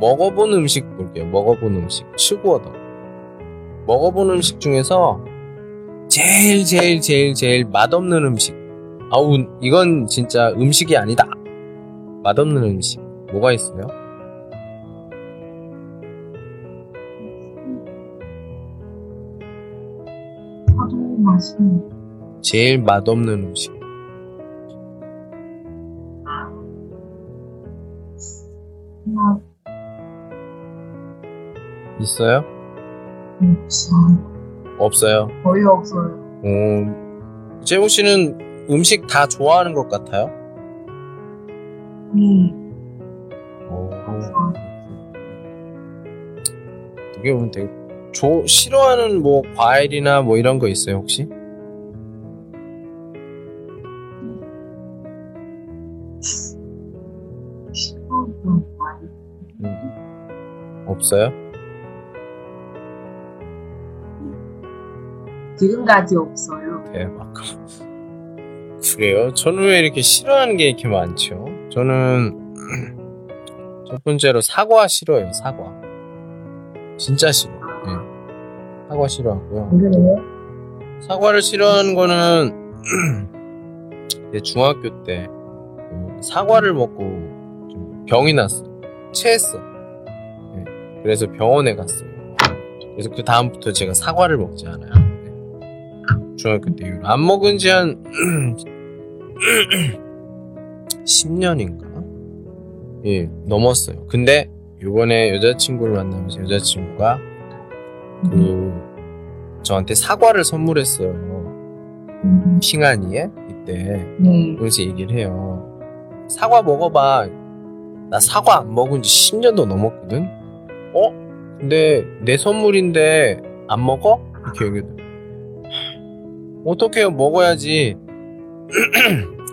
먹어본 음식 볼게요. 먹어본 음식. 치구어더. 먹어본 음식 중에서 제일 제일 제일 제일 맛없는 음식. 아우 이건 진짜 음식이 아니다. 맛없는 음식. 뭐가 있어요? 제일 맛없는 음식. 있어요? 없어. 없어요. 거의 없어요. 어, 재호 씨는 음식 다 좋아하는 것 같아요? 네. 어, 어떻게 보면 되게 조, 싫어하는 뭐 과일이나 뭐 이런 거 있어요 혹시? 싫어하는 과일. 없어요? 지금까지 없어요. 대박. 그래요? 저는 왜 이렇게 싫어하는 게 이렇게 많죠? 저는 첫 번째로 사과 싫어요. 사과. 진짜 싫어. 예. 사과 싫어하고요. 그래요? 사과를 싫어하는 거는 내 중학교 때그 사과를 먹고 좀 병이 났어. 체했어. 예. 그래서 병원에 갔어요. 그래서 그 다음부터 제가 사과를 먹지 않아요. 예. 중학교 때 이후로 안 먹은 지 한 10년인가? 예, 넘었어요. 근데 요번에 여자친구를 만나면서 여자친구가 그 저한테 사과를 선물했어요. 음, 핑하니에 이때 네. 그래서 얘기를 해요. 사과 먹어봐. 나 사과 안 먹은 지 10년도 넘었거든. 어? 근데 내 선물인데 안 먹어? 이렇게 얘기해. 어떻게? 먹어야지.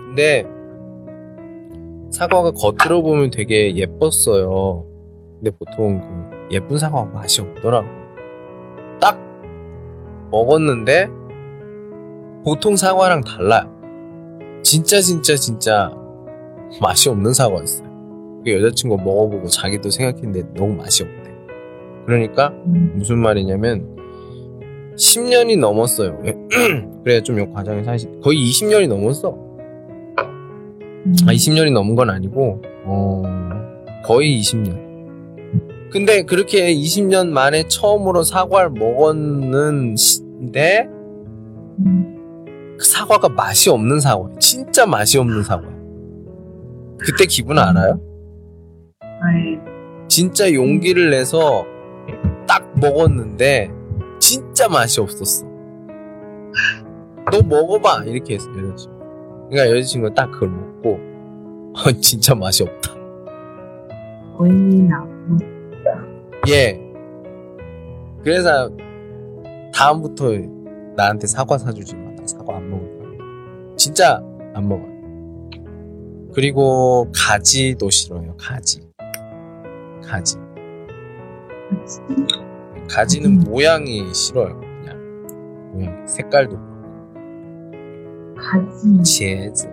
근데 사과가 겉으로 보면 되게 예뻤어요. 근데 보통 그 예쁜 사과 맛이 없더라고. 딱 먹었는데 보통 사과랑 달라요. 진짜 진짜 진짜 맛이 없는 사과였어요. 그 여자친구 먹어보고 자기도 생각했는데 너무 맛이 없대. 그러니까 음, 무슨 말이냐면 10년이 넘었어요. 그래 좀 요 과정이 사실 거의 20년이 넘었어. 음, 아 20년이 넘은 건 아니고 어 거의 20년. 근데 그렇게 20년 만에 처음으로 사과를 먹었는데 음, 그 사과가 맛이 없는 사과예요. 진짜 맛이 없는 사과. 그때 기분 알아요? 네. 진짜 용기를 내서 딱 먹었는데 진짜 맛이 없었어. 너 먹어봐 이렇게 했어 여자친구. 그러니까 여자친구가 딱 그걸 먹고 어, 진짜 맛이 없다. 거의 나. 예. 그래서 다음부터 나한테 사과 사주지 마. 나 사과 안 먹을 거야. 진짜 안 먹어. 그리고 가지도 싫어요. 가지. 가지. 가지는 음. 모양이 싫어요. 그냥 모양, 색깔도. 가지. 제즈.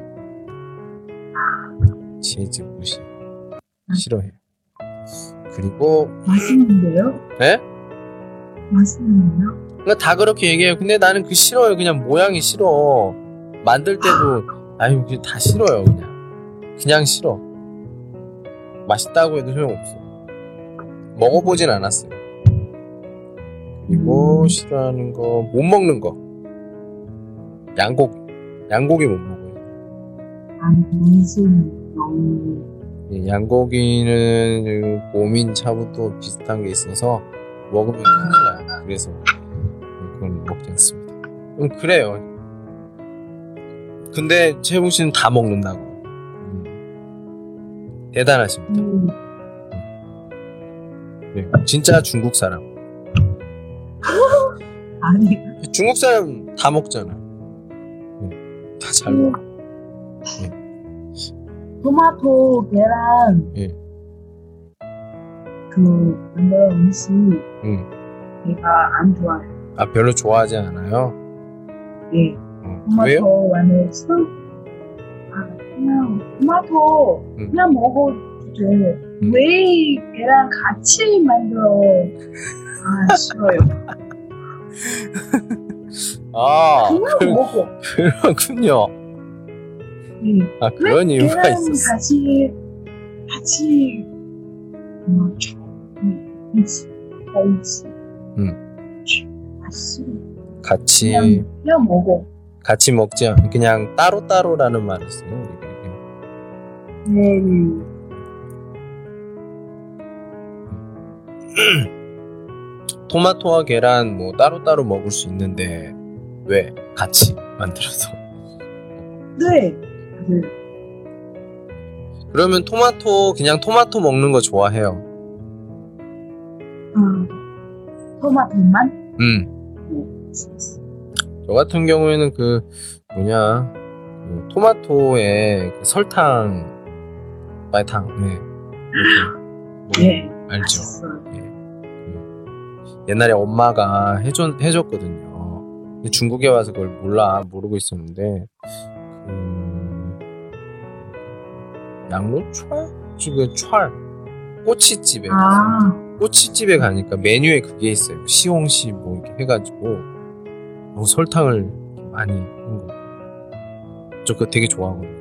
제즈 무시 싫어해요. 그리고 맛있는데요? 예? 맛있는데요? 그러니까 다 그렇게 얘기해요. 근데 나는 그 싫어요. 그냥 모양이 싫어. 만들 때도 아유 그다 싫어요. 그냥 그냥 싫어. 맛있다고 해도 소용없어. 먹어보진 않았어요. 그리고 음. 싫어하는 거 못 먹는 거 양고기 양고기 못 먹어요. 예, 양고기는 그 고민 차부터 비슷한 게 있어서 먹으면 큰일 나요. 그래서 그건 먹지 않습니다. 음, 그래요. 근데 채봉 씨는 다 먹는다고. 음, 대단하십니다. 음, 네, 진짜 중국 사람. 아니 중국 사람 다 먹잖아. 다잘 먹어. 토마토 계란 예. 그 만들어 음식 음. 제가 안 좋아해요. 아 별로 좋아하지 않아요. 예. 어, 토마토 왜요? 안에 술 아, 그냥 토마토 음. 그냥 먹어도 돼. 음. 왜 걔랑 같이 만들어? 아 싫어요. 아, 그냥 먹어. 그렇군요. 네. 아, 그런 이유가 걔랑 있었어. 같이 같이 어, 쳐. 음, 같이 같이. 음. 아 싫어. 같이, 그냥 그냥 먹어. 같이 먹지 않, 그냥 따로따로라는 말을 써요, 우리가. 네. 네. 토마토와 계란 뭐 따로따로 먹을 수 있는데, 왜? 같이 만들어서. 네. 네. 그러면 토마토, 그냥 토마토 먹는 거 좋아해요. 아, 토마토만? 음. 저 같은 경우에는 그, 뭐냐, 그 토마토에 그 설탕, 말탕, 네. 이렇게. 네. 뭐, 알죠? 맛있어요. 옛날에 엄마가 해줬, 해줬거든요. 근데 중국에 와서 그걸 몰라, 모르고 있었는데, 그, 양로철? 그 철. 꼬치집에. 아, 꼬치집에 가니까 메뉴에 그게 있어요. 시홍시 뭐 이렇게 해가지고, 뭐 설탕을 많이 한 거. 저 그거 되게 좋아하거든요.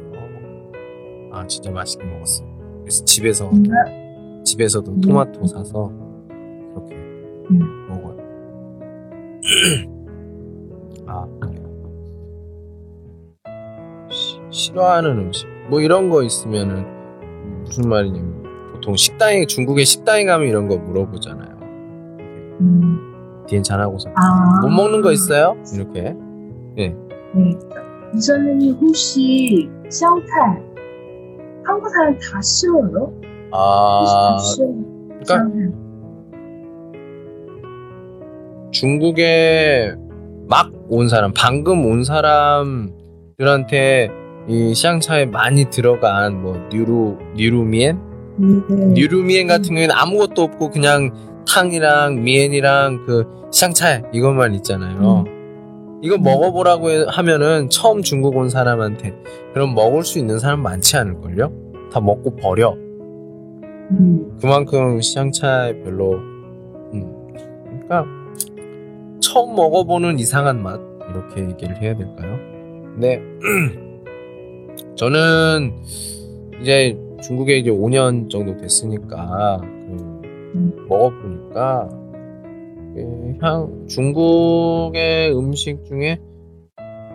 아, 진짜 맛있게 먹었어요. 그래서 집에서, 정말? 집에서도 음. 토마토 사서, 음. 먹어요. 아, 그래요. 시- 싫어하는 음식. 뭐 이런 거 있으면은 무슨 말이냐면 보통 식당에 중국에 식당에 가면 이런 거 물어보잖아요. 음. 디엔 잘하고서 아. 못 먹는 거 있어요? 이렇게. 네. 이 선생님 혹시 샹탈 한국 사람 다 싫어요? 아, 다 싫어요? 그러니까 샹탈. 중국에 막 온 사람, 방금 온 사람들한테 이 샹차에 많이 들어간 뭐 뉴루 뉴루미엔 네. 뉴루미엔 같은 경우에는 아무것도 없고 그냥 탕이랑 미엔이랑 그 샹차이 이것만 있잖아요. 이거 먹어보라고 해- 하면은 처음 중국 온 사람한테 그럼 먹을 수 있는 사람 많지 않을걸요? 다 먹고 버려. 음. 그만큼 샹차이 별로 음. 그러니까 처음 먹어보는 이상한 맛 이렇게 얘기를 해야 될까요? 네, 저는 이제 중국에 이제 5년 정도 됐으니까 그 음. 먹어보니까 그 향 중국의 음식 중에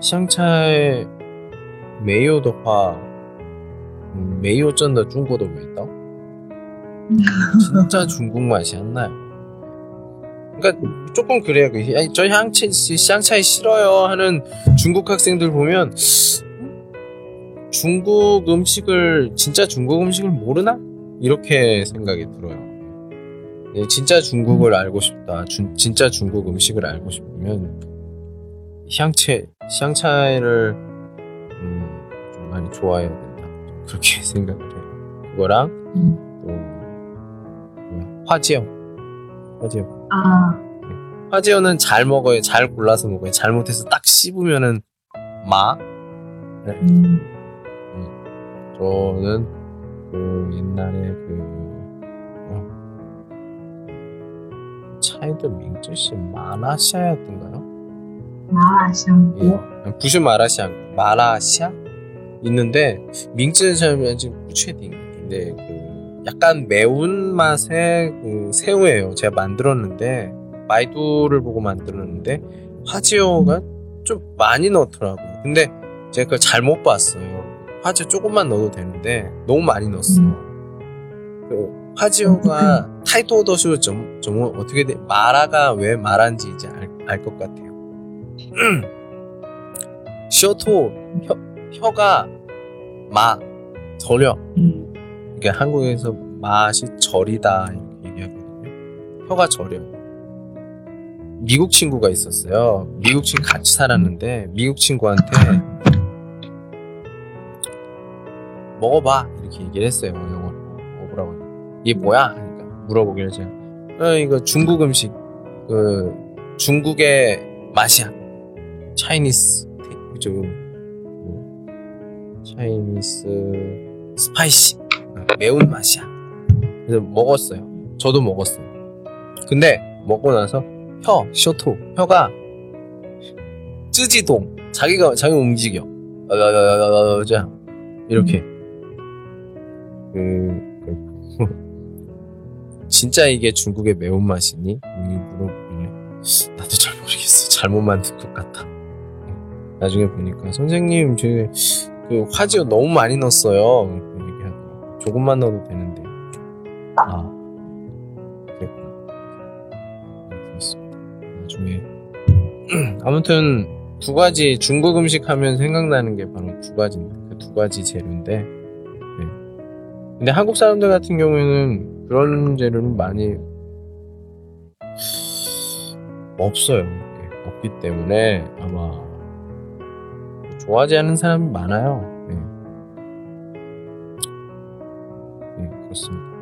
샹차의 메이오 덕화 음, 메이오 쩐더 중국도 있다. 음. 진짜 중국 맛이 안 나요. 그러니까 조금 그래요. 그, 아니, 저 향채, 샹차이 싫어요 하는 중국 학생들 보면 중국 음식을 진짜 중국 음식을 모르나? 이렇게 생각이 들어요. 예, 진짜 중국을 알고 싶다. 주- 진짜 중국 음식을 알고 싶으면 향채, 샹차이를 음, 좀 많이 좋아해야 된다. 좀 그렇게 생각을 해요. 그거랑 음. 또 뭐야, 화지요. 화지요. 아, 화지요는 잘 먹어요. 잘 골라서 먹어요. 잘못해서 딱 씹으면은 마. 음. 저는 그 옛날에 그 어, 차이도 민주시 마라시아였던가요? 마라샹궈. 예. 부슈 마라시아 마라시아 있는데 민즈는 잘 무채딩 근데 그 약간 매운 맛의 그 새우예요. 제가 만들었는데 마이두를 보고 만들었는데 화지오가 좀 많이 넣더라고요. 근데 제가 그걸 잘못 봤어요. 화지오 조금만 넣어도 되는데 너무 많이 넣었어. 그 화지오가 타이토더슈 좀, 좀 어떻게 돼? 마라가 왜 마라인지 이제 알 것 같아요. 쇼토 혀, 혀가 마 절여 음. 이게 한국에서 맛이 절이다 이렇게 얘기하거든요. 혀가 절여. 미국 친구가 있었어요. 미국 친구 같이 살았는데 미국 친구한테 먹어봐 이렇게 얘기를 했어요. 영어로 먹어보라고. 이게 뭐야? 그러니까 물어보길래 제가 어, 이거 중국 음식 그 중국의 맛이야. Chinese 그죠? 뭐, Chinese spicy 어, 매운 맛이야. 그래서 먹었어요. 저도 먹었어요. 근데 먹고 나서 혀, 쇼토, 혀가 쯔지동. 자기가 자기 움직여. 어, 자 이렇게. 그, 그 진짜 이게 중국의 매운 맛이니? 이 물어보면 나도 잘 모르겠어. 잘못 만든 것 같다. 나중에 보니까 선생님 저그 화지오 너무 많이 넣었어요. 조금만 넣어도 되는데. 아 그랬구나. 네, 그렇습니다. 나중에 아무튼 두 가지 중국 음식 하면 생각나는 게 바로 두 가지인데 그두 가지 재료인데 네. 근데 한국 사람들 같은 경우에는 그런 재료는 많이 없어요. 네, 없기 때문에 아마 좋아하지 않는 사람이 많아요. prossima.